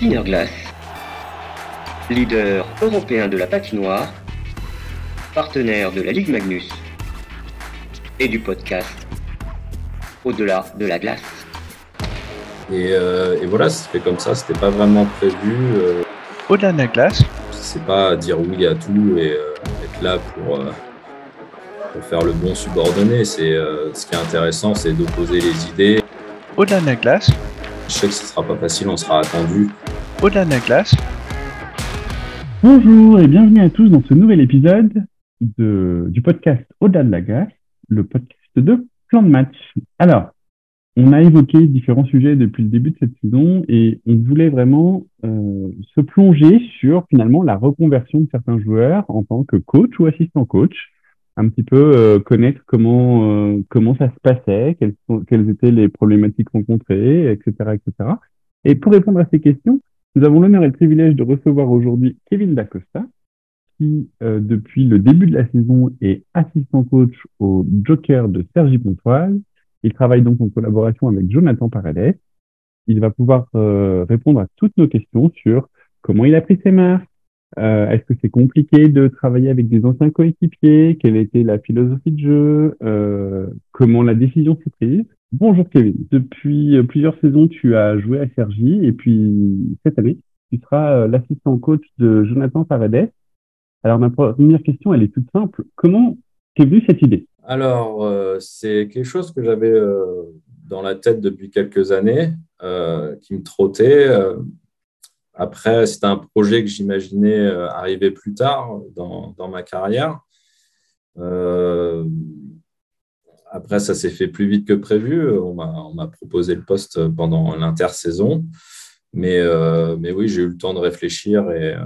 Glass, leader européen de la patinoire, partenaire de la Ligue Magnus et du podcast Au-delà de la glace. Et, euh, et voilà, c'était comme ça, c'était pas vraiment prévu. euh, Au-delà de la glace, c'est pas dire oui à tout et euh, être là pour, euh, pour faire le bon subordonné. C'est euh, ce qui est intéressant, c'est d'opposer les idées. au-delà de la glace, Je sais que ce sera pas facile, on sera attendu. au-delà de la glace, Bonjour et bienvenue à tous dans ce nouvel épisode de, du podcast Au-delà de la glace, le podcast de plan de match. Alors, on a évoqué différents sujets depuis le début de cette saison et on voulait vraiment euh, se plonger sur finalement la reconversion de certains joueurs en tant que coach ou assistant coach, un petit peu euh, connaître comment euh, comment ça se passait, quelles, sont, quelles étaient les problématiques rencontrées, etc., etc. Et pour répondre à ces questions, nous avons l'honneur et le privilège de recevoir aujourd'hui Kevin Dacosta, qui, euh, depuis le début de la saison, est assistant coach au Joker de Sergi Pontoise. Il travaille donc en collaboration avec Jonathan Paredes. Il va pouvoir euh, répondre à toutes nos questions sur comment il a pris ses marques, euh, est-ce que c'est compliqué de travailler avec des anciens coéquipiers, quelle était la philosophie de jeu, euh, comment la décision s'est prise? Bonjour Kevin, depuis euh, plusieurs saisons tu as joué à Sergi et puis cette année tu seras euh, l'assistant coach de Jonathan Paredes. Alors ma première question elle est toute simple, comment t'es venue cette idée? Alors, euh, c'est quelque chose que j'avais euh, dans la tête depuis quelques années, qui me trottait. Après, c'était un projet que j'imaginais euh, arriver plus tard dans, ma carrière. Euh, après, ça s'est fait plus vite que prévu. On m'a proposé le poste pendant l'intersaison. Mais, euh, mais oui, j'ai eu le temps de réfléchir et,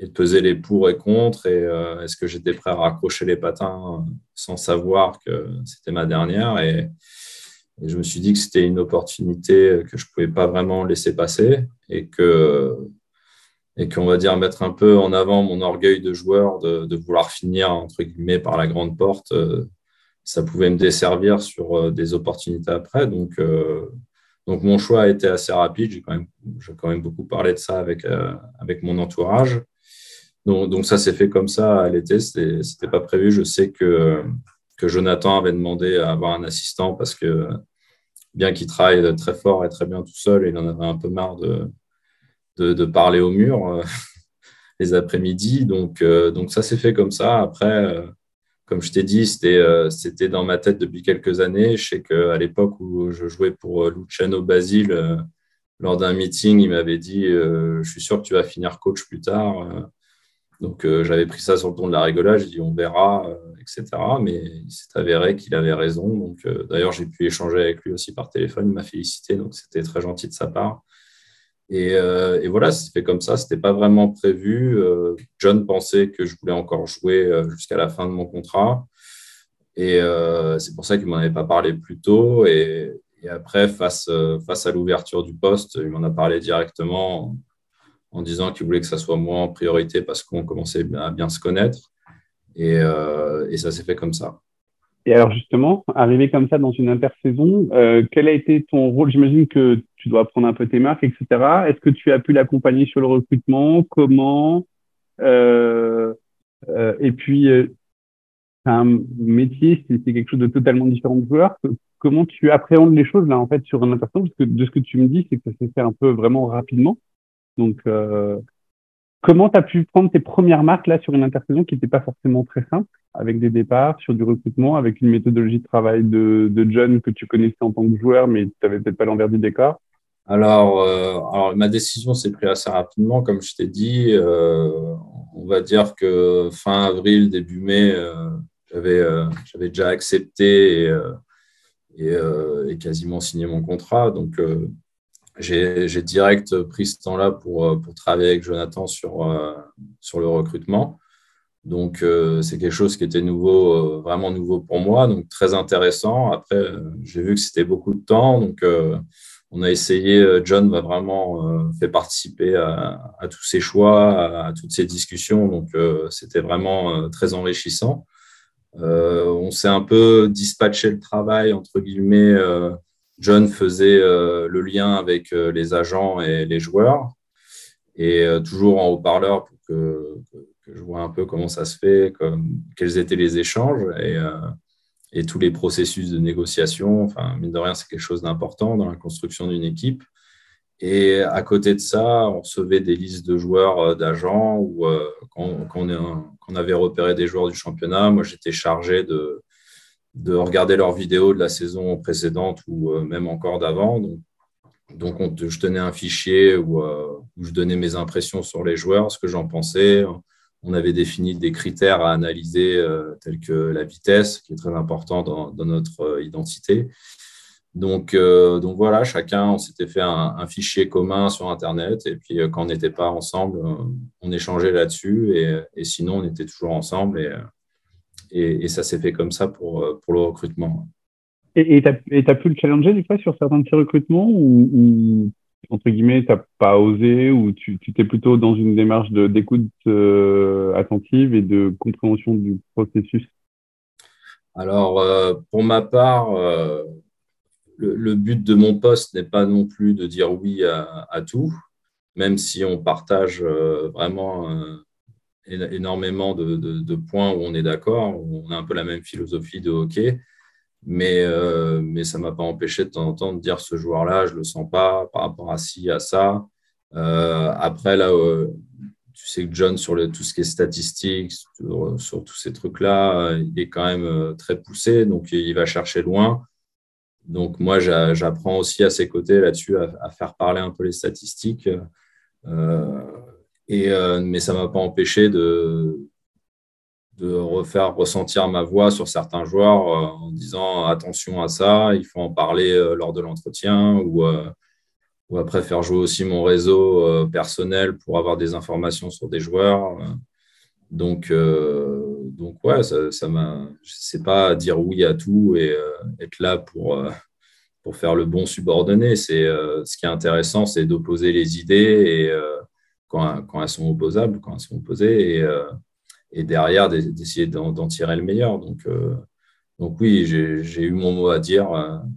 de peser les pour et contre. Et est-ce que j'étais prêt à raccrocher les patins sans savoir que c'était ma dernière? Je me suis dit que c'était une opportunité que je ne pouvais pas vraiment laisser passer et que et qu'on va dire mettre un peu en avant mon orgueil de joueur de, vouloir finir entre guillemets par la grande porte euh, ça pouvait me desservir sur euh, des opportunités après. Donc euh, donc mon choix a été assez rapide. J'ai quand même j'ai quand même beaucoup parlé de ça avec avec mon entourage. Donc, donc ça s'est fait comme ça à l'été. C'était c'était pas prévu. Je sais que que Jonathan avait demandé à avoir un assistant parce que bien qu'il travaille très fort et très bien tout seul il en avait un peu marre de parler au mur euh, les après-midi. Donc, euh, donc ça s'est fait comme ça. Après, euh, comme je t'ai dit, c'était c'était dans ma tête depuis quelques années. Je sais qu'à l'époque où je jouais pour Luciano Basile, lors d'un meeting, il m'avait dit Je suis sûr que tu vas finir coach plus tard. Donc, euh, j'avais pris ça sur le ton de la rigolade. J'ai dit On verra, euh, etc. Mais il s'est avéré qu'il avait raison. Donc, euh, d'ailleurs, j'ai pu échanger avec lui aussi par téléphone. Il m'a félicité. Donc, c'était très gentil de sa part. Et, voilà, c'est fait comme ça. C'était pas vraiment prévu. John pensait que je voulais encore jouer jusqu'à la fin de mon contrat. Et c'est pour ça qu'il m'en avait pas parlé plus tôt. Et, et après, face, face à l'ouverture du poste, il m'en a parlé directement en, disant qu'il voulait que ça soit moi en priorité parce qu'on commençait à bien se connaître. Et, euh, et ça s'est fait comme ça. Et alors justement, arrivé comme ça dans une intersaison, euh, quel a été ton rôle? J'imagine que tu dois prendre un peu tes marques, etc. Est-ce que tu as pu l'accompagner sur le recrutement? Comment Euh, Et puis, c'est un métier, c'est quelque chose de totalement différent de joueur. Comment tu appréhendes les choses là en fait sur une intersaison? Parce que de ce que tu me dis, c'est que ça s'est fait un peu vraiment rapidement. Donc, euh, comment tu as pu prendre tes premières marques là sur une intersaison qui n'était pas forcément très simple avec des départs, sur du recrutement, avec une méthodologie de travail de, John que tu connaissais en tant que joueur, mais tu n'avais peut-être pas l'envers du décor? Alors, euh, alors, ma décision s'est prise assez rapidement, comme je t'ai dit. euh, on va dire que fin avril, début mai, j'avais déjà accepté et, et, quasiment signé mon contrat. Donc, j'ai direct pris ce temps-là pour, euh, pour travailler avec Jonathan sur, euh, sur le recrutement. Donc, euh, c'est quelque chose qui était nouveau, vraiment nouveau pour moi, donc très intéressant. Après, j'ai vu que c'était beaucoup de temps, donc on a essayé. John m'a vraiment fait participer à, tous ses choix, à, à toutes ces discussions, donc c'était vraiment très enrichissant. On s'est un peu dispatché le travail entre guillemets. Euh, John faisait euh, le lien avec euh, les agents et les joueurs. et toujours en haut-parleur pour que, je vois un peu comment ça se fait, quels étaient les échanges et, tous les processus de négociation. Enfin, mine de rien, c'est quelque chose d'important dans la construction d'une équipe. Et à côté de ça, on recevait des listes de joueurs, euh, d'agents, ou euh, quand, on avait repéré des joueurs du championnat, moi j'étais chargé de, de regarder leurs vidéos de la saison précédente ou euh, même encore d'avant. Donc, donc on, je tenais un fichier où, où, je donnais mes impressions sur les joueurs, ce que j'en pensais. On avait défini des critères à analyser, tels que la vitesse, qui est très important dans, notre identité. Donc, euh, donc voilà, chacun, on s'était fait un, fichier commun sur Internet. Et puis, euh, quand on n'était pas ensemble, euh, on échangeait là-dessus. Et, sinon, on était toujours ensemble. Et, ça s'est fait comme ça pour, pour le recrutement. Et tu as, pu le challenger des fois sur certains de ces recrutements ou, entre guillemets, tu n'as pas osé ou tu t'es plutôt dans une démarche d'écoute attentive et de compréhension du processus? Alors, pour ma part, le, but de mon poste n'est pas non plus de dire oui à, tout, même si on partage euh, vraiment euh, énormément de, points où on est d'accord, on a un peu la même philosophie de hockey, mais, euh, ça ne m'a pas empêché de temps en temps de dire ce joueur-là, je ne le sens pas par rapport à ci, à ça. après, là, tu sais que John, sur tout ce qui est statistique, sur, tous ces trucs-là, il est quand même très poussé, donc il va chercher loin. Donc moi, j'apprends aussi à ses côtés là-dessus à, faire parler un peu les statistiques. Euh, euh, mais ça ne m'a pas empêché de, de refaire ressentir ma voix sur certains joueurs euh, en disant attention à ça, il faut en parler lors de l'entretien ou, après faire jouer aussi mon réseau personnel pour avoir des informations sur des joueurs. Donc, donc ouais, ça, ça m'a. sais pas dire oui à tout et euh, être là pour, euh, pour faire le bon subordonné. C'est euh, ce qui est intéressant, c'est d'opposer les idées et quand, quand, elles sont opposables, quand elles sont opposées, et, et derrière d'essayer d'en tirer le meilleur. Donc, donc oui, j'ai eu mon mot à dire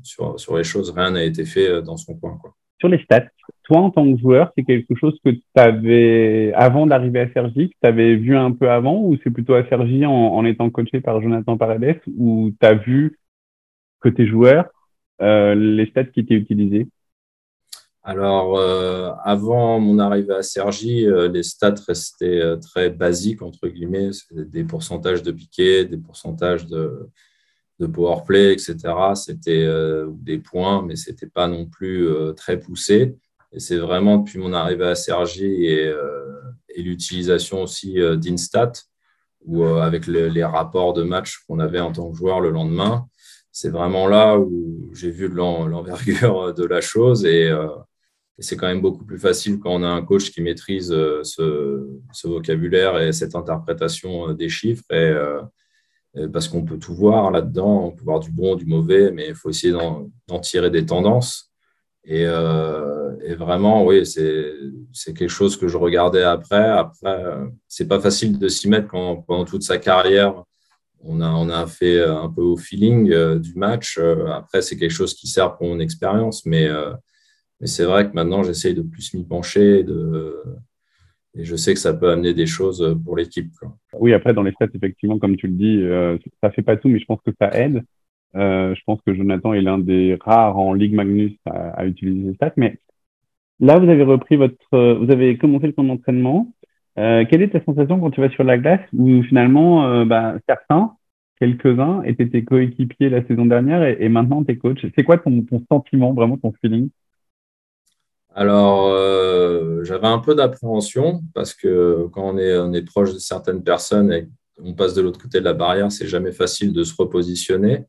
sur, sur les choses. Rien n'a été fait dans son coin. Quoi. Sur les stats, toi, en tant que joueur, c'est quelque chose que tu avais, avant d'arriver à Sergi, que tu avais vu un peu avant, ou c'est plutôt à Sergi en, étant coaché par Jonathan Paredes, où tu as vu côté joueur euh, les stats qui étaient utilisés? Alors, euh, avant mon arrivée à Sergi, euh, les stats restaient très basiques, entre guillemets. Des pourcentages de piquets, des pourcentages de, de power play, etc. C'était des points, mais ce n'était pas non plus très poussé. Et c'est vraiment depuis mon arrivée à Sergi et, euh, l'utilisation aussi euh, d'Instat, ou euh, avec les rapports de match qu'on avait en tant que joueur le lendemain, c'est vraiment là où j'ai vu l'envergure de la chose et, c'est quand même beaucoup plus facile quand on a un coach qui maîtrise ce, ce vocabulaire et cette interprétation des chiffres et, parce qu'on peut tout voir là-dedans, on peut voir du bon, du mauvais, mais il faut essayer d'en tirer des tendances. Et, vraiment, oui, c'est quelque chose que je regardais après. Après, euh, c'est pas facile de s'y mettre quand, pendant toute sa carrière, on a, on a fait un peu au feeling euh, du match. Euh, après, c'est quelque chose qui sert pour mon expérience, mais, mais c'est vrai que maintenant, j'essaye de plus m'y pencher et, je sais que ça peut amener des choses pour l'équipe. Oui, après, dans les stats, effectivement, comme tu le dis, ça fait pas tout, mais je pense que ça aide. je pense que Jonathan est l'un des rares en Ligue Magnus à, utiliser les stats, mais Là, vous avez repris votre, euh, vous avez commencé le camp d'entraînement. Euh, quelle est ta sensation quand tu vas sur la glace où finalement, euh, bah, certains, quelques-uns, étaient tes coéquipiers la saison dernière et, maintenant tes coachs? C'est quoi ton, sentiment, vraiment ton feeling? Alors, j'avais un peu d'appréhension parce que quand on est, proche de certaines personnes et on passe de l'autre côté de la barrière, c'est jamais facile de se repositionner.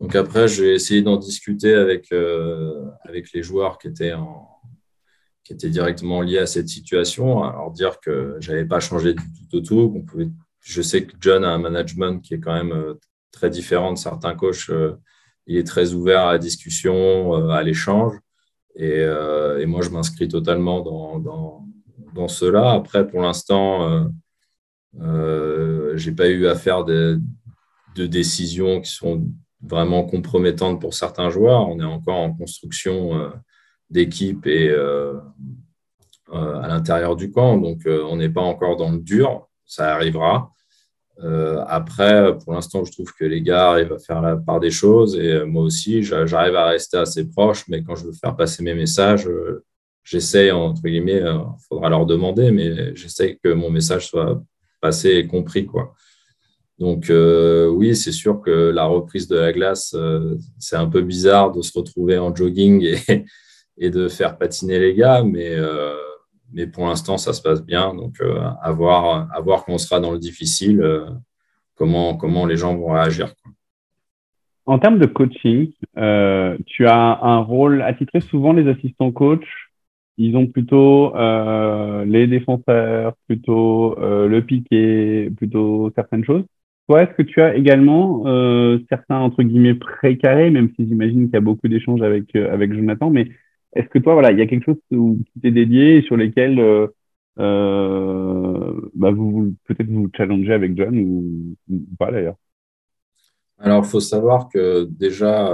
Donc après, j'ai essayé d'en discuter avec, avec les joueurs qui étaient directement lié à cette situation. Alors dire que j'avais pas changé du tout au tout. je sais que John a un management qui est quand même euh, très différent de certains coachs. Euh, il est très ouvert à la discussion, euh, à l'échange. Et, et, moi, je m'inscris totalement dans, dans, cela. Après, pour l'instant, euh, j'ai pas eu à faire de, de, décisions qui sont vraiment compromettantes pour certains joueurs. On est encore en construction d'équipe et, euh, à l'intérieur du camp. Donc, on n'est pas encore dans le dur. Ça arrivera. Après, pour l'instant, je trouve que les gars arrivent à faire la part des choses et moi aussi, j'arrive à rester assez proche, mais quand je veux faire passer mes messages, j'essaie, entre guillemets, il faudra leur demander, mais j'essaie que mon message soit passé et compris. Quoi. Donc euh, oui, c'est sûr que la reprise de la glace, euh, c'est un peu bizarre de se retrouver en jogging et, et de faire patiner les gars, mais, euh, mais pour l'instant, ça se passe bien. Donc à, voir, à voir quand on sera dans le difficile, comment, comment les gens vont réagir. En termes de coaching, tu as un rôle attitré souvent les assistants coach ils ont plutôt euh, les défenseurs, plutôt euh, le piqué, plutôt certaines choses. Toi, est-ce que tu as également euh, certains entre guillemets précarés, même si j'imagine qu'il y a beaucoup d'échanges avec euh, avec Jonathan, mais est-ce que toi, voilà, il y a quelque chose qui t'est dédié et sur lesquels euh, euh, bah vous peut-être vous challengez avec John ou, pas d'ailleurs? Alors, il faut savoir que déjà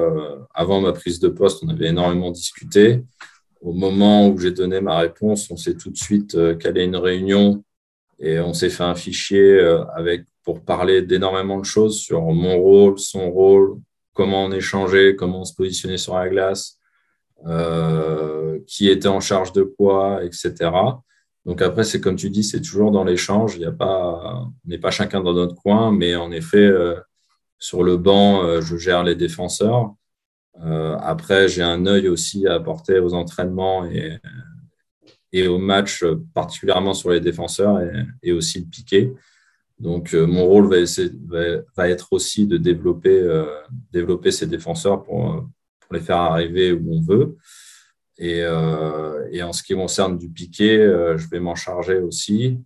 avant ma prise de poste, on avait énormément discuté. Au moment où j'ai donné ma réponse, on s'est tout de suite euh, calé une réunion et on s'est fait un fichier euh, avec, pour parler d'énormément de choses sur mon rôle, son rôle, comment on échangeait, comment on se positionnait sur la glace, euh, qui était en charge de quoi, etc. Donc après, c'est comme tu dis, c'est toujours dans l'échange. Il y a pas, on n'est pas chacun dans notre coin, mais en effet, sur le banc, je gère les défenseurs. Euh, après, j'ai un œil aussi à apporter aux entraînements et, et aux matchs, particulièrement sur les défenseurs et, aussi le piqué. Donc, euh, mon rôle va, être aussi de développer, euh, développer ces défenseurs pour, pour, les faire arriver où on veut. Et, et en ce qui concerne du piqué, je vais m'en charger aussi.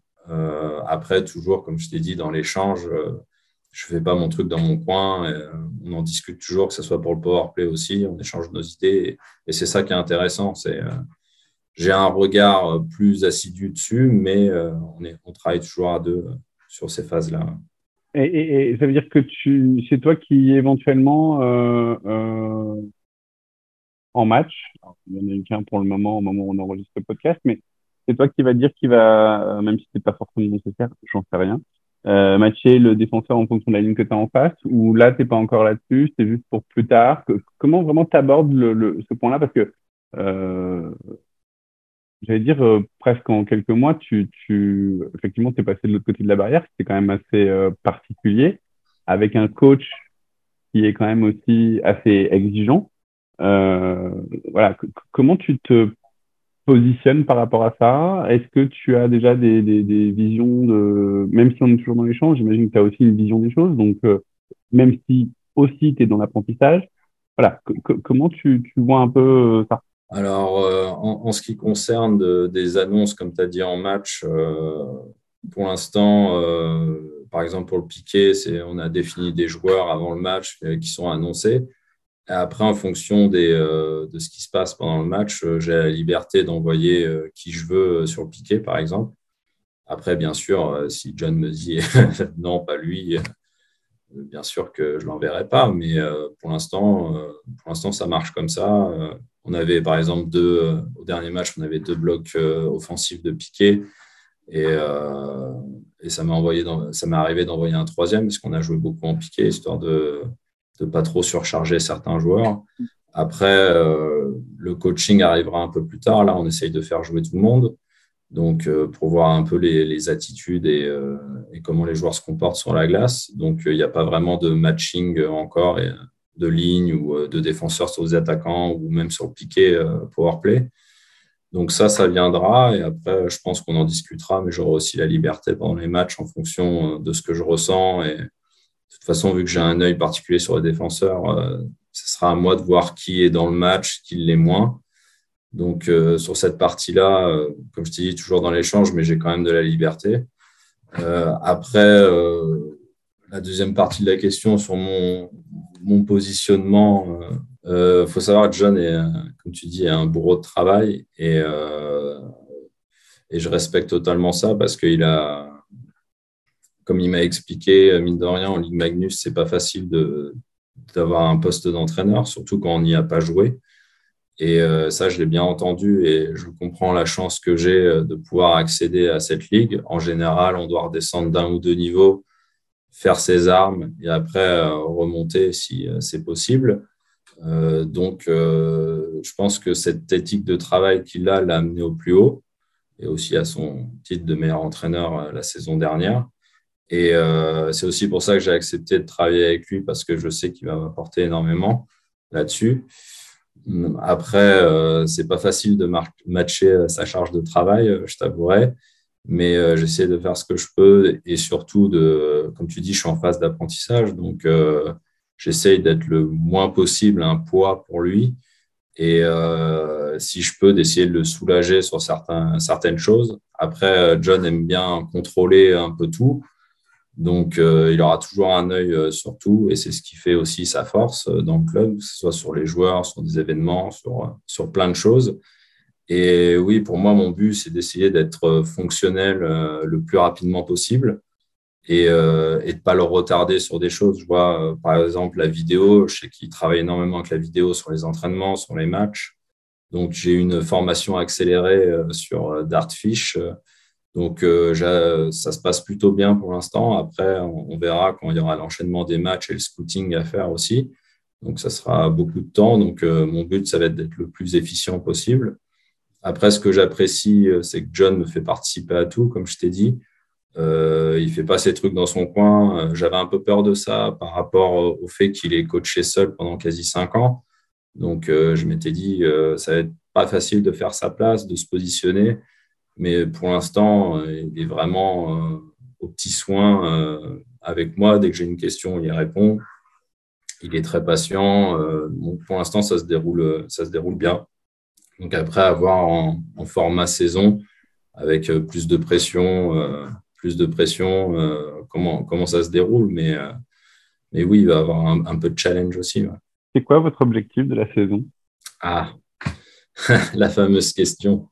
après, toujours, comme je t'ai dit, dans l'échange, je fais pas mon truc dans mon coin. Euh, on en discute toujours, que ce soit pour le power play aussi. On échange nos idées et, c'est ça qui est intéressant. C'est euh, j'ai un regard plus assidu dessus, mais euh, on, est, on travaille toujours à deux sur ces phases-là. Et, ça veut dire que tu, c'est toi qui éventuellement en match, il y en a qu'un pour le moment, au moment où on enregistre le podcast, mais c'est toi qui va dire qui va, même si c'est pas forcément nécessaire, j'en sais rien, euh, matcher le défenseur en fonction de la ligne que tu as en face ou là t'es pas encore là-dessus c'est juste pour plus tard. Comment vraiment t'abordes le, ce point-là? Parce que euh, j'allais dire euh, presque en quelques mois tu, tu effectivement t'es passé de l'autre côté de la barrière c'est quand même assez euh, particulier avec un coach qui est quand même aussi assez exigeant. euh, voilà comment tu te positionne par rapport à ça? Est-ce que tu as déjà des, visions de, même si on est toujours dans l'échange, j'imagine que tu as aussi une vision des choses, donc euh, même si aussi tu es dans l'apprentissage, voilà, comment tu, vois un peu euh, ça? Alors, euh, en, ce qui concerne de, des annonces, comme tu as dit en match, pour l'instant, par exemple pour le piqué, on a défini des joueurs avant le match qui sont annoncés. Après, en fonction euh, de ce qui se passe pendant le match, euh, j'ai la liberté d'envoyer euh, qui je veux sur le piqué, par exemple. Après, bien sûr, si John me dit non, pas lui, bien sûr que je l'enverrai pas. Mais pour l'instant, pour ça marche comme ça. On avait, par exemple, deux, au dernier match, on avait deux blocs offensifs de piqué. Et, et ça m'est arrivé d'envoyer un troisième parce qu'on a joué beaucoup en piqué, histoire de de pas trop surcharger certains joueurs. Après, euh, le coaching arrivera un peu plus tard. Là, on essaye de faire jouer tout le monde. Donc, euh, pour voir un peu les, attitudes euh, et, comment les joueurs se comportent sur la glace. Donc, il n'y a pas vraiment de matching encore, de ligne ou de défenseurs sur les attaquants ou même sur le piqué powerplay. Donc, ça, ça viendra. Et après, je pense qu'on en discutera, mais j'aurai aussi la liberté pendant les matchs en fonction de ce que je ressens et, de toute façon, vu que j'ai un œil particulier sur les défenseurs, euh, ce sera à moi de voir qui est dans le match, qui l'est moins. Donc, euh, sur cette partie-là, euh, comme je t'ai dit, toujours dans l'échange, mais j'ai quand même de la liberté. après, la deuxième partie de la question sur mon, mon positionnement, il faut savoir que John est, comme tu dis, un bourreau de travail et, et je respecte totalement ça parce qu'il a, comme il m'a expliqué, euh, mine de rien, en Ligue Magnus, c'est pas facile d'avoir un poste d'entraîneur, surtout quand on n'y a pas joué. Et ça, je l'ai bien entendu et je comprends la chance que j'ai de pouvoir accéder à cette ligue. En général, on doit redescendre d'un ou deux niveaux, faire ses armes et après remonter si c'est possible. donc, je pense que cette éthique de travail qu'il a l'a amené au plus haut et aussi à son titre de meilleur entraîneur euh, la saison dernière. Et euh, c'est aussi pour ça que j'ai accepté de travailler avec lui parce que je sais qu'il va m'apporter énormément là-dessus. Après, euh, c'est pas facile de matcher sa charge de travail, je t'avouerai, mais j'essaie de faire ce que je peux et surtout de, comme tu dis, je suis en phase d'apprentissage, donc j'essaye d'être le moins possible un poids pour lui et euh, si je peux, d'essayer de le soulager sur certains, certaines choses. Après, euh, John aime bien contrôler un peu tout. Donc, euh, il aura toujours un œil sur tout et c'est ce qui fait aussi sa force dans le club, que ce soit sur les joueurs, sur des événements, sur, sur plein de choses. Et oui, pour moi, mon but, c'est d'essayer d'être fonctionnel le plus rapidement possible et, euh, et de ne pas le retarder sur des choses. Je vois, euh, par exemple, la vidéo. Je sais qu'il travaille énormément avec la vidéo sur les entraînements, sur les matchs. Donc, j'ai une formation accélérée euh, sur Dartfish. Donc, ça se passe plutôt bien pour l'instant. Après, on, verra quand il y aura l'enchaînement des matchs et le scouting à faire aussi. Donc, ça sera beaucoup de temps. Donc, mon but, ça va être d'être le plus efficient possible. Après, ce que j'apprécie, c'est que John me fait participer à tout, comme je t'ai dit. Euh, il fait pas ses trucs dans son coin. Euh, j'avais un peu peur de ça par rapport au fait qu'il est coaché seul pendant quasi cinq ans. Donc, euh, je m'étais dit, ça va être pas facile de faire sa place, de se positionner. Mais pour l'instant, il est vraiment au petit soin avec moi. Dès que j'ai une question, il répond. Il est très patient. pour l'instant, ça se déroule, ça se déroule bien. Donc après avoir en, en format saison avec plus de pression, plus de pression, euh, comment, comment ça se déroule. Mais, euh, mais oui, il va avoir un, peu de challenge aussi. C'est quoi votre objectif de la saison? Ah, la fameuse question.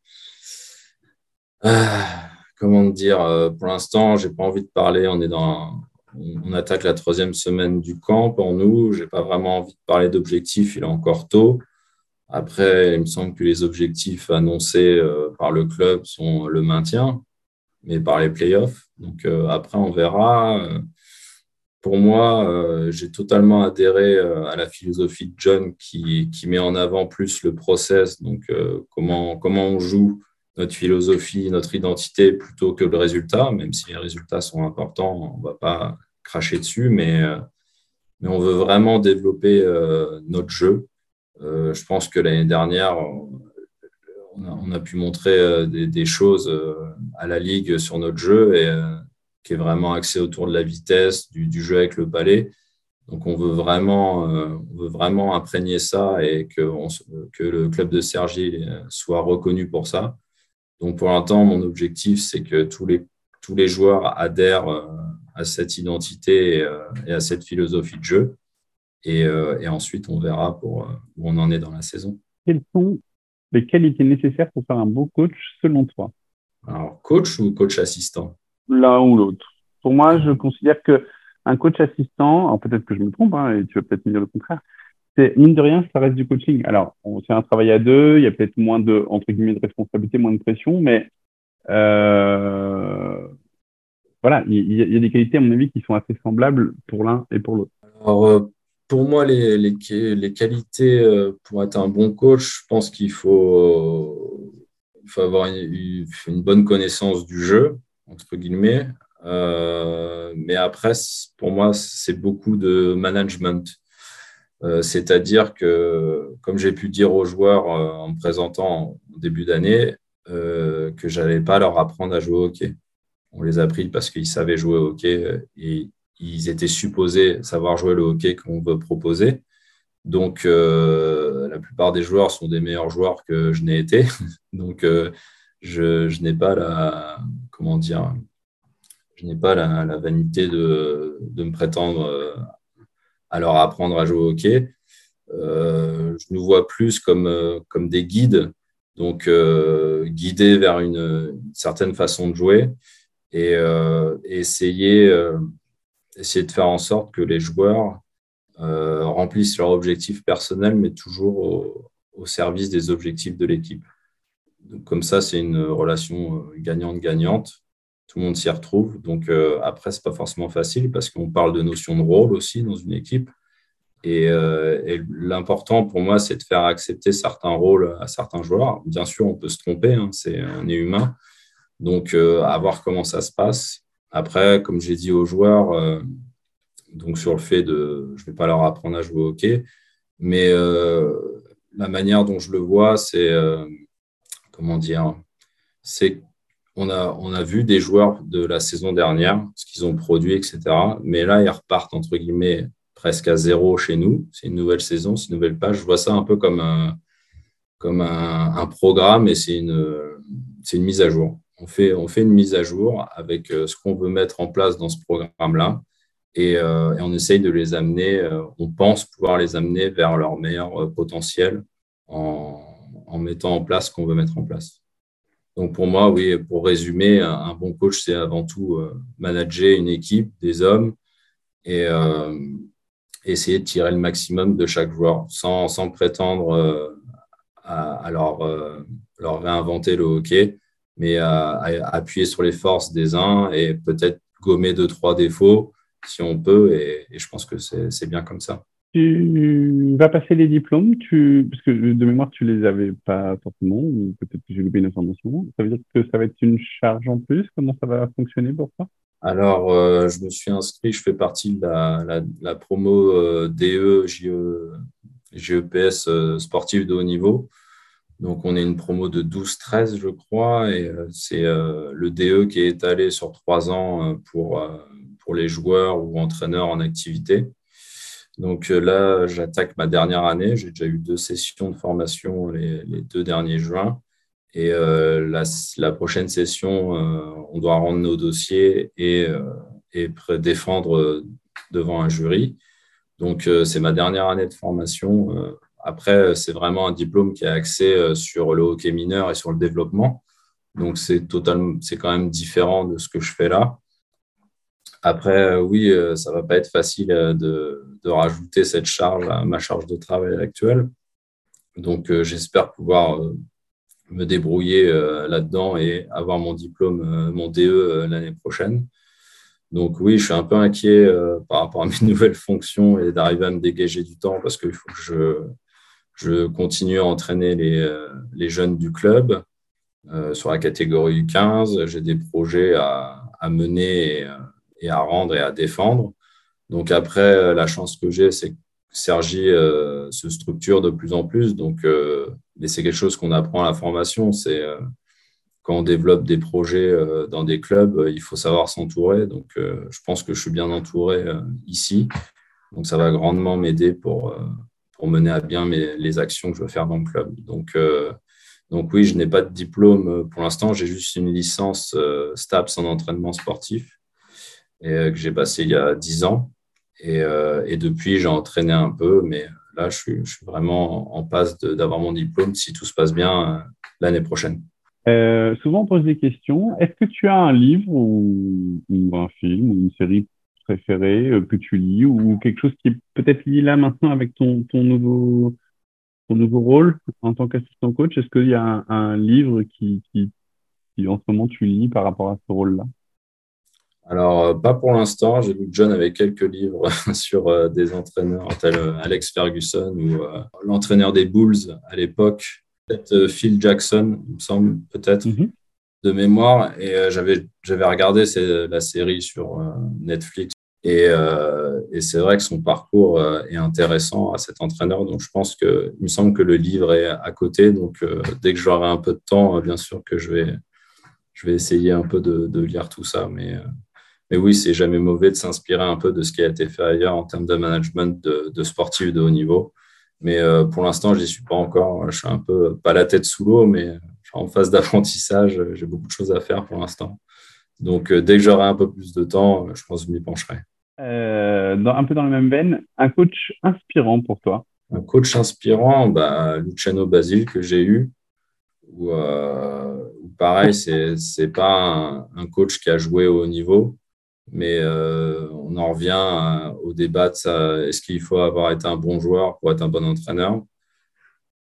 Ah, comment dire euh, Pour l'instant, j'ai pas envie de parler. On est dans, on attaque la troisième semaine du camp pour nous. J'ai pas vraiment envie de parler d'objectifs. Il est encore tôt. Après, il me semble que les objectifs annoncés par le club sont le maintien mais par les playoffs. Donc euh, après, on verra. Euh, pour moi, euh, j'ai totalement adhéré à la philosophie de John qui, qui, met en avant plus le process, donc comment, comment on joue notre philosophie, notre identité plutôt que le résultat, même si les résultats sont importants, on ne va pas cracher dessus, mais, mais on veut vraiment développer notre jeu. je pense que l'année dernière, on a, pu montrer euh, des, choses euh, à la Ligue sur notre jeu et euh, qui est vraiment axé autour de la vitesse, du, jeu avec le palais. Donc on veut vraiment, on veut vraiment imprégner ça et que, que le club de Sergi soit reconnu pour ça. Donc pour l'instant, mon objectif, c'est que tous les, tous les joueurs adhèrent à cette identité et à cette philosophie de jeu. Et, et ensuite, on verra pour où on en est dans la saison. Quels sont les qualités nécessaires pour faire un beau coach selon toi? Alors, coach ou coach assistant? L'un ou l'autre. Pour moi, je considère que un coach assistant, alors peut-être que je me trompe, hein, et tu vas peut-être me dire le contraire, c'est mine de rien, ça reste du coaching. Alors, c'est un travail à deux, il y a peut-être moins de entre guillemets de responsabilité, moins de pression, mais euh, voilà, il y, a des qualités à mon avis qui sont assez semblables pour l'un et pour l'autre. Alors, euh, pour moi, les, qualités euh, pour être un bon coach, je pense qu'il faut, avoir une, bonne connaissance du jeu, entre guillemets. Mais après, pour moi, c'est beaucoup de management. Euh, c'est-à-dire que, comme j'ai pu dire aux joueurs en me présentant au début d'année, que je n'allais pas leur apprendre à jouer au hockey. On les a pris parce qu'ils savaient jouer au hockey et ils étaient supposés savoir jouer le hockey qu'on veut proposer. Donc, euh, la plupart des joueurs sont des meilleurs joueurs que je n'ai été. Donc, euh, je, n'ai pas la, comment dire, je n'ai pas la, vanité de, de, me prétendre euh, à leur apprendre à jouer au hockey. je nous vois plus comme, comme des guides, donc guider vers une, certaine façon de jouer et, essayer essayer de faire en sorte que les joueurs euh, remplissent leurs objectifs personnels, mais toujours au service des objectifs de l'équipe. Comme ça, c'est une relation gagnante-gagnante. Tout le monde s'y retrouve. Donc après, ce n'est pas forcément facile parce qu'on parle de notion de rôle aussi dans une équipe. Et, l'important pour moi, c'est de faire accepter certains rôles à certains joueurs. Bien sûr, on peut se tromper, hein, c'est, on est humain. Donc, à voir comment ça se passe. Après, comme j'ai dit aux joueurs, donc sur le fait de, je ne vais pas leur apprendre à jouer au hockey, mais euh, la manière dont je le vois, c'est, euh, comment dire, c'est on a, vu des joueurs de la saison dernière, ce qu'ils ont produit, etc. Mais là, ils repartent, entre guillemets, presque à zéro chez nous. C'est une nouvelle saison, c'est une nouvelle page. Je vois ça un peu comme un, programme et c'est une, mise à jour. On fait, une mise à jour avec euh, ce qu'on veut mettre en place dans ce programme-là. Euh, et, on essaye de les amener, euh, on pense pouvoir les amener vers leur meilleur euh, potentiel en, mettant en place ce qu'on veut mettre en place. Donc pour moi, oui, pour résumer, un, bon coach, c'est avant tout manager une équipe, des hommes, et essayer de tirer le maximum de chaque joueur sans, prétendre à, leur, réinventer le hockey, mais à, appuyer sur les forces des uns et peut-être gommer deux, trois défauts si on peut, et, je pense que c'est bien comme ça. Tu vas passer les diplômes, parce que de mémoire, tu les avais pas forcément, ou peut-être que j'ai loupé une information. Ça veut dire que ça va être une charge en plus Comment ça va fonctionner pour toi? Alors, euh, je me suis inscrit, je fais partie de la, promo euh, DE, GEPS euh, sportif de haut niveau. Donc, on est une promo de 12-13, je crois, et c'est le DE qui est étalé sur trois ans pour pour les joueurs ou entraîneurs en activité. Donc euh, là, j'attaque ma dernière année. J'ai déjà eu deux sessions de formation les, deux derniers juin. Et euh, la, prochaine session, euh, on doit rendre nos dossiers et, et défendre devant un jury. Donc, c'est ma dernière année de formation. après, c'est vraiment un diplôme qui est axé sur le hockey mineur et sur le développement. Donc, c'est quand même différent de ce que je fais là. Après, euh, oui, euh, ça ne va pas être facile euh, de, rajouter cette charge à ma charge de travail actuelle. Donc, j'espère pouvoir me débrouiller là-dedans et avoir mon diplôme, mon DE l'année prochaine. Donc oui, je suis un peu inquiet par rapport à mes nouvelles fonctions et d'arriver à me dégager du temps parce qu'il faut que je, je, continue à entraîner les, les jeunes du club sur la catégorie 15. J'ai des projets à, à mener et, et à rendre et à défendre. Donc après, euh, la chance que j'ai, c'est que Sergi euh, se structure de plus en plus. Donc, euh, c'est quelque chose qu'on apprend à la formation. C'est quand on développe des projets dans des clubs, il faut savoir s'entourer. Donc, je pense que je suis bien entouré ici. Donc, ça va grandement m'aider pour, pour mener à bien les actions que je veux faire dans le club. Donc, donc oui, je n'ai pas de diplôme pour l'instant. J'ai juste une licence STAPS en entraînement sportif et, euh, que j'ai passé il y a 10 ans. Et, euh, et depuis, j'ai entraîné un peu, mais là, je suis, vraiment en passe d'avoir mon diplôme si tout se passe bien euh, l'année prochaine. Souvent, on pose des questions. Est-ce que tu as un livre ou, un film ou une série préférée que tu lis ou quelque chose qui est peut-être lié là maintenant avec ton, nouveau, ton nouveau rôle en tant qu'assistant coach? Est-ce qu'il y a un, livre qui, en ce moment, tu lis par rapport à ce rôle-là? Alors, euh, pas pour l'instant. J'ai lu John avec quelques livres sur euh, des entraîneurs tels euh, Alex Ferguson ou l'entraîneur des Bulls à l'époque, peut-être Phil Jackson, il me semble, peut-être, mhm. de mémoire. Et j'avais, j'avais regardé la série sur Netflix. Et, et c'est vrai que son parcours est intéressant à cet entraîneur. Donc, je pense que, il me semble que le livre est à côté. Donc, dès que j'aurai un peu de temps, bien sûr que je vais, je vais essayer un peu de, de lire tout ça. Mais mais oui, c'est jamais mauvais de s'inspirer un peu de ce qui a été fait ailleurs en termes de management de, sportifs de haut niveau. Mais euh, pour l'instant, je n'y suis pas encore. Je suis un peu, pas la tête sous l'eau, mais en phase d'apprentissage. J'ai beaucoup de choses à faire pour l'instant. Donc, euh, dès que j'aurai un peu plus de temps, je pense que je m'y pencherai. Euh, dans, un peu dans la même veine, un coach inspirant pour toi? Un coach inspirant, bah, Luciano Basile que j'ai eu, ou pareil, c'est n'est pas un, coach qui a joué au haut niveau, mais euh, on en revient au débat de ça. Est-ce qu'il faut avoir été un bon joueur pour être un bon entraîneur?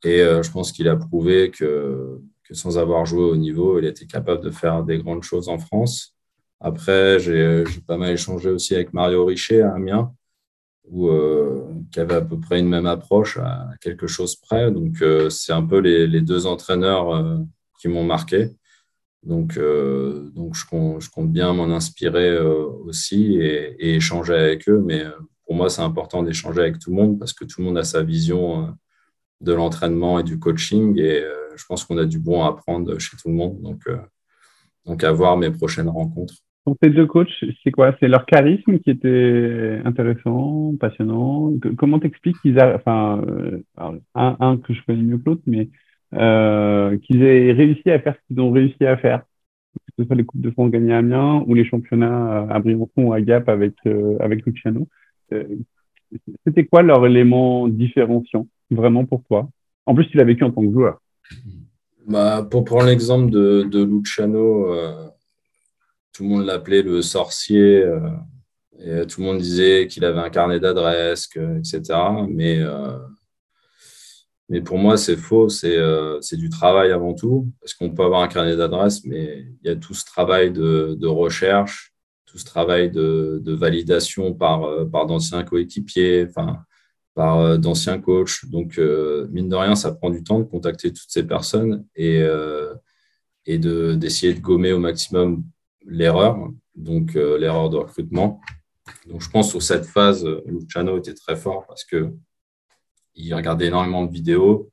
Et je pense qu'il a prouvé que, sans avoir joué au niveau, il était capable de faire des grandes choses en France. Après, j'ai pas mal échangé aussi avec Mario Richet à Amiens, où, qui avait à peu près une même approche à quelque chose près. Donc, c'est un peu les deux entraîneurs qui m'ont marqué. Donc, euh, donc je, compte, bien m'en inspirer euh, aussi et, échanger avec eux. Mais euh, pour moi, c'est important d'échanger avec tout le monde parce que tout le monde a sa vision de l'entraînement et du coaching. Et je pense qu'on a du bon à apprendre chez tout le monde. Donc, donc à voir mes prochaines rencontres. Pour tes deux coachs, c'est quoi? C'est leur charisme qui était intéressant, passionnant? Comment t'expliques qu'ils a, enfin, un, que je connais mieux que l'autre, mais euh, qu'ils aient réussi à faire ce qu'ils ont réussi à faire, que ce soit les Coupes de France gagnées à Amiens ou les championnats à Briançon ou à Gap avec, euh, Luciano. Euh, c'était quoi leur élément différenciant, vraiment pour toi? En plus, tu l'as vécu en tant que joueur. Bah, pour prendre l'exemple de, de, Luciano, tout le monde l'appelait le sorcier. et tout le monde disait qu'il avait un carnet d'adresses, etc. Mais mais pour moi, c'est faux, euh, c'est du travail avant tout, parce qu'on peut avoir un carnet d'adresses, mais il y a tout ce travail de, recherche, tout ce travail de, validation par, euh, par d'anciens coéquipiers, par euh, d'anciens coachs. Donc, mine de rien, ça prend du temps de contacter toutes ces personnes et, et d'essayer de, gommer au maximum l'erreur, donc l'erreur de recrutement. Donc, je pense que sur cette phase, Luciano était très fort parce que il regardait énormément de vidéos,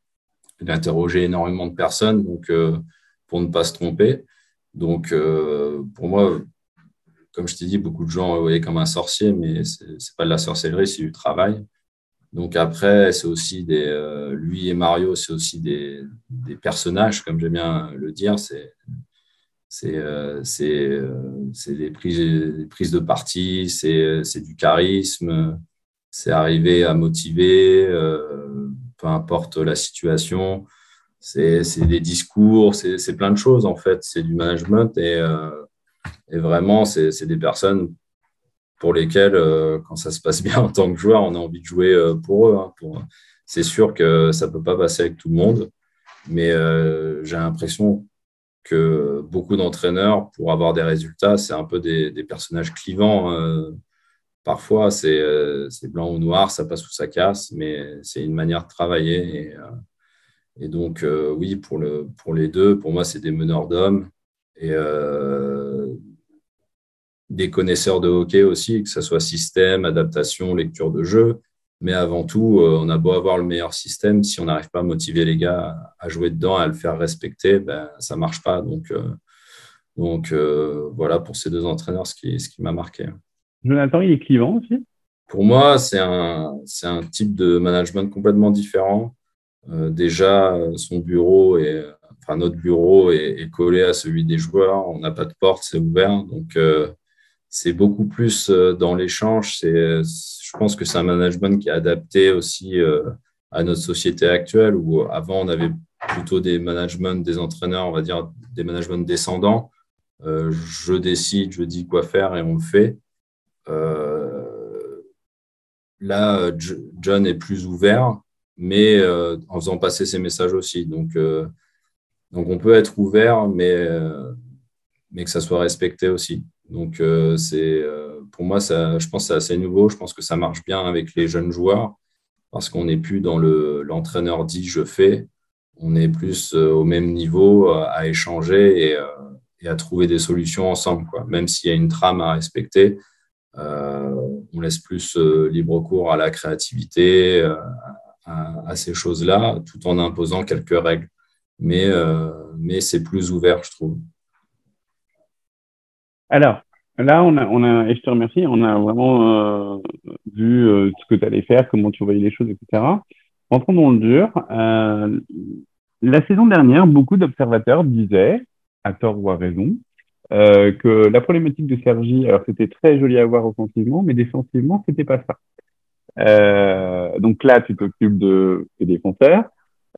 il interrogeait énormément de personnes donc, euh, pour ne pas se tromper. Donc, euh, pour moi, comme je t'ai dit, beaucoup de gens le voyaient comme un sorcier, mais ce n'est pas de la sorcellerie, c'est du travail. Donc après, c'est aussi des, euh, lui et Mario, c'est aussi des, personnages, comme j'aime bien le dire. C'est c'est euh, des, prises, des prises de parti, c'est du charisme, c'est arriver à motiver, euh, peu importe la situation. C'est des discours, c'est plein de choses en fait. C'est du management et, euh, et vraiment, c'est des personnes pour lesquelles, euh, quand ça se passe bien en tant que joueur, on a envie de jouer pour eux. Hein, pour... C'est sûr que ça ne peut pas passer avec tout le monde, mais j'ai l'impression que beaucoup d'entraîneurs, pour avoir des résultats, c'est un peu des, des personnages clivants Parfois, euh, c'est blanc ou noir, ça passe ou ça casse, mais c'est une manière de travailler. Et, euh, donc, euh, oui, pour, le, pour les deux, pour moi, c'est des meneurs d'hommes et des connaisseurs de hockey aussi, que ce soit système, adaptation, lecture de jeu. Mais avant tout, on a beau avoir le meilleur système, si on n'arrive pas à motiver les gars à jouer dedans, à le faire respecter, ben, ça ne marche pas. Donc, voilà pour ces deux entraîneurs qui, ce qui m'a marqué. Jonathan, il est clivant aussi? Pour moi, c'est un, un type de management complètement différent. Euh, déjà, son bureau, notre bureau est, collé à celui des joueurs. On n'a pas de porte, c'est ouvert. Donc, euh, c'est beaucoup plus euh, dans l'échange. Je pense que c'est un management qui est adapté aussi à notre société actuelle où avant, on avait plutôt des managements, des entraîneurs, on va dire des managements descendants. je décide, je dis quoi faire et on le fait. Euh, là, John est plus ouvert, mais euh, en faisant passer ses messages aussi. Donc, euh, donc on peut être ouvert, mais, mais que ça soit respecté aussi. Donc, pour moi, ça, je pense que c'est assez nouveau. Je pense que ça marche bien avec les jeunes joueurs parce qu'on n'est plus dans le l'entraîneur dit je fais. On est plus au même niveau à échanger et, à trouver des solutions ensemble. Même s'il y a une trame à respecter, on laisse plus euh, libre cours à la créativité, euh, à, ces choses-là, tout en imposant quelques règles. Mais, mais c'est plus ouvert, je trouve. Alors, là, on a, et je te remercie, on a vraiment vu ce que tu allais faire, comment tu voyais les choses, etc. Entrons dans le dur. la saison dernière, beaucoup d'observateurs disaient, à tort ou à raison, euh, que la problématique de Sergi, alors c'était très joli à voir offensivement, mais défensivement, c'était pas ça. Euh, donc là, tu t'occupes de, des défenseurs.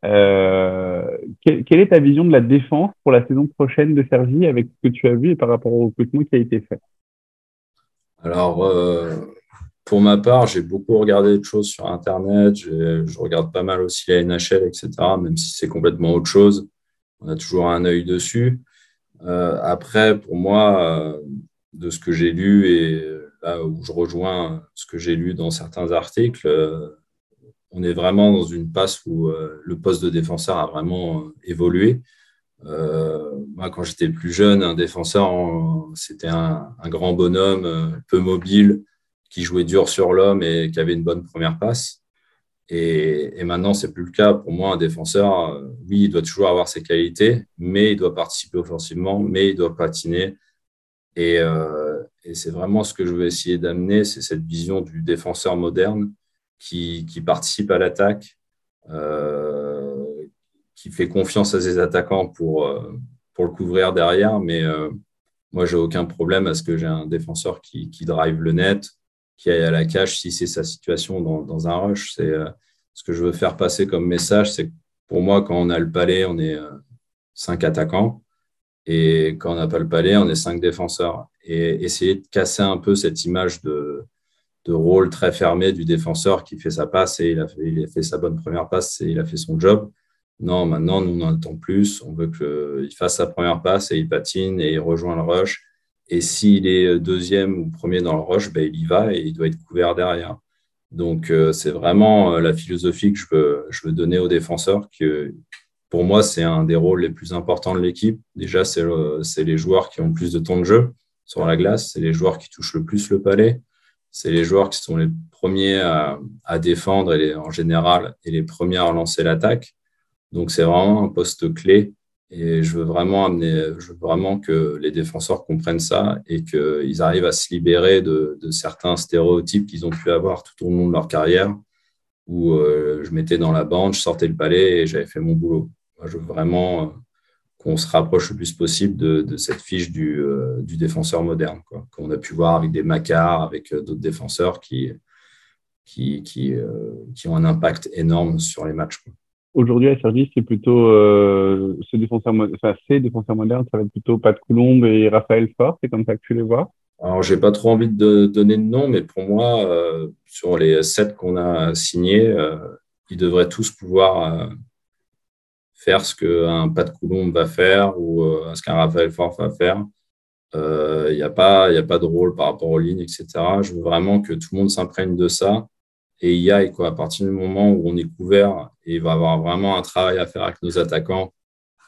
Euh, quelle, est ta vision de la défense pour la saison prochaine de Sergi avec ce que tu as vu et par rapport au recrutement qui a été fait? Alors, pour ma part, j'ai beaucoup regardé de choses sur Internet. Je regarde pas mal aussi la NHL, etc., même si c'est complètement autre chose. On a toujours un œil dessus. Euh, après, pour moi, de ce que j'ai lu et là où je rejoins ce que j'ai lu dans certains articles, on est vraiment dans une passe où le poste de défenseur a vraiment évolué. moi, quand j'étais plus jeune, un défenseur, c'était un, grand bonhomme, peu mobile, qui jouait dur sur l'homme et qui avait une bonne première passe. Et, et maintenant, c'est plus le cas. Pour moi, un défenseur, euh, oui, il doit toujours avoir ses qualités, mais il doit participer offensivement, mais il doit patiner. Et, euh, c'est vraiment ce que je veux essayer d'amener, c'est cette vision du défenseur moderne qui, participe à l'attaque, euh, qui fait confiance à ses attaquants pour, pour le couvrir derrière. Mais euh, moi, j'ai aucun problème à ce que j'ai un défenseur qui drive le net, qui aille à la cache si c'est sa situation dans, un rush. C'est euh, ce que je veux faire passer comme message, c'est que pour moi, quand on a le palais, on est euh, cinq attaquants. Et quand on n'a pas le palais, on est cinq défenseurs. Et essayer de casser un peu cette image de, de rôle très fermé du défenseur qui fait sa passe et il a fait, il a fait sa bonne première passe et il a fait son job. Non, maintenant, nous, on en attend plus. On veut qu'il fasse sa première passe et il patine et il rejoint le rush et s'il est deuxième ou premier dans le rush, ben, il y va et il doit être couvert derrière. Donc, euh, c'est vraiment euh, la philosophie que je veux, je veux donner aux défenseurs. Que pour moi, c'est un des rôles les plus importants de l'équipe. Déjà, c'est les joueurs qui ont le plus de temps de jeu sur la glace. C'est les joueurs qui touchent le plus le palais. C'est les joueurs qui sont les premiers à, à défendre et en général et les premiers à lancer l'attaque. Donc, c'est vraiment un poste clé et je veux vraiment que les défenseurs comprennent ça et qu'ils arrivent à se libérer de, certains stéréotypes qu'ils ont pu avoir tout au long de leur carrière, où euh, je mettais dans la bande, je sortais le palais et j'avais fait mon boulot. Je veux vraiment euh, qu'on se rapproche le plus possible de, cette fiche du, euh, défenseur moderne, qu'on a pu voir avec des Macars, avec d'autres défenseurs qui, qui, qui, ont un impact énorme sur les matchs. Aujourd'hui à Sergi, c'est plutôt euh, ces défenseurs modernes, ça va être plutôt Pat Coulombe et Raphaël Fort, c'est comme ça que tu les vois? Alors, j'ai pas trop envie de donner de nom, mais pour moi, euh, sur les sept qu'on a signés, euh, ils devraient tous pouvoir faire ce qu'un Pat Coulombe va faire ou ce qu'un Raphaël Fort va faire. Il n'y a, a pas de rôle par rapport aux lignes, etc. Je veux vraiment que tout le monde s'imprègne de ça et y aille. Quoi. À partir du moment où on est couvert, et il va avoir vraiment un travail à faire avec nos attaquants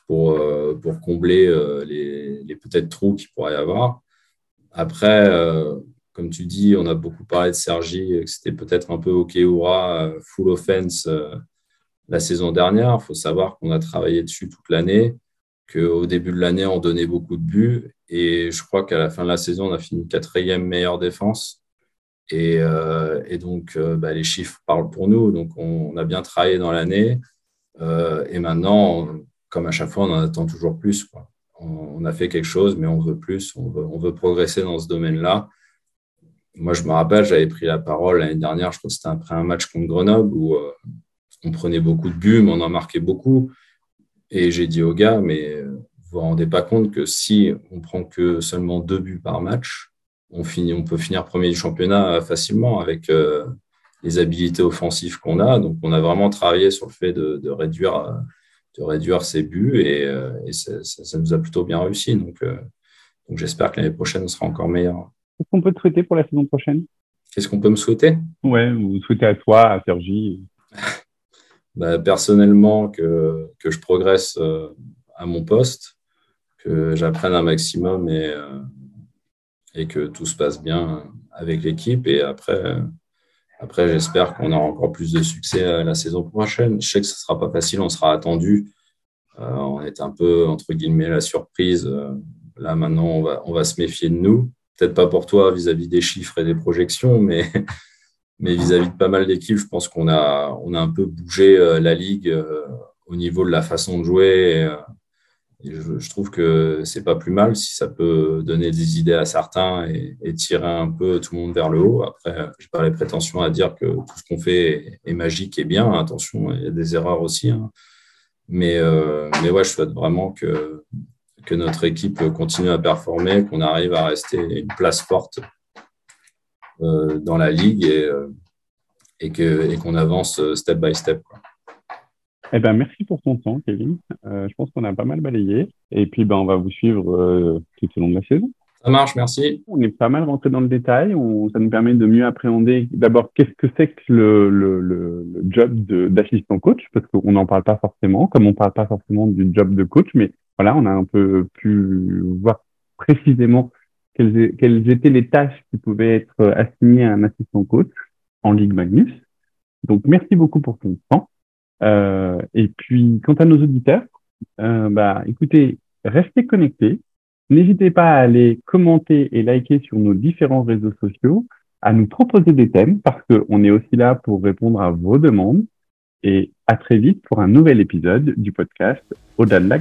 pour, euh, pour combler euh, les, les peut-être trous qu'il pourrait y avoir. Après, euh, comme tu dis, on a beaucoup parlé de Sergi, que c'était peut-être un peu OK Oura, full offense la saison dernière. Il faut savoir qu'on a travaillé dessus toute l'année, qu'au début de l'année, on donnait beaucoup de buts. Et je crois qu'à la fin de la saison, on a fini quatrième meilleure défense. Et, euh, et donc, euh, bah, les chiffres parlent pour nous. Donc, on, a bien travaillé dans l'année. Euh, et maintenant, comme à chaque fois, on en attend toujours plus. On, a fait quelque chose, mais on veut plus. On veut, veut progresser dans ce domaine-là. Moi, je me rappelle, j'avais pris la parole l'année dernière, je crois que c'était après un match contre Grenoble où on prenait beaucoup de buts, mais on en marquait beaucoup. Et j'ai dit aux gars, mais vous vous rendez pas compte que si on prend que seulement deux buts par match, on, finit, on peut finir premier du championnat facilement avec euh, les habilités offensives qu'on a. Donc, on a vraiment travaillé sur le fait de, réduire, de réduire ses buts et, euh, ça, nous a plutôt bien réussi. Donc, euh, donc j'espère que l'année prochaine sera encore meilleure. Qu'est-ce qu'on peut te souhaiter pour la saison prochaine? Qu'est-ce qu'on peut me souhaiter? Ouais, ou souhaiter à toi, à Sergi bah, Personnellement, que, que je progresse à mon poste, que j'apprenne un maximum et, et que tout se passe bien avec l'équipe. Et après, après j'espère qu'on aura encore plus de succès la saison prochaine. Je sais que ce ne sera pas facile, on sera attendu. Euh, on est un peu, entre guillemets, la surprise. là, maintenant, on va, on va se méfier de nous. Peut-être pas pour toi vis-à-vis des chiffres et des projections, mais vis-à-vis de pas mal d'équipes, je pense qu'on a, on a un peu bougé euh, la ligue euh, au niveau de la façon de jouer. Je, trouve que c'est pas plus mal si ça peut donner des idées à certains et, tirer un peu tout le monde vers le haut. Après, j'ai pas les prétentions à dire que tout ce qu'on fait est, magique et bien. Attention, il y a des erreurs aussi. Hein. Mais, euh, mais ouais, je souhaite vraiment que, notre équipe continue à performer, qu'on arrive à rester une place forte dans la ligue et, et qu'on avance step by step. Eh ben, merci pour ton temps, Kevin. je pense qu'on a pas mal balayé. Et puis, ben, on va vous suivre tout au long de la saison. Ça marche, merci. On est pas mal rentré dans le détail. ça nous permet de mieux appréhender d'abord qu'est-ce que c'est que le, le, le, job d'assistant coach, parce qu'on n'en parle pas forcément, comme on ne parle pas forcément du job de coach, mais voilà, on a un peu pu voir précisément quelles, quelles étaient les tâches qui pouvaient être assignées à un assistant coach en Ligue Magnus. Donc, merci beaucoup pour ton temps. Euh, et puis, quant à nos auditeurs, euh, bah, écoutez, restez connectés. N'hésitez pas à aller commenter et liker sur nos différents réseaux sociaux, à nous proposer des thèmes parce qu'on est aussi là pour répondre à vos demandes. Et à très vite pour un nouvel épisode du podcast Au-delà.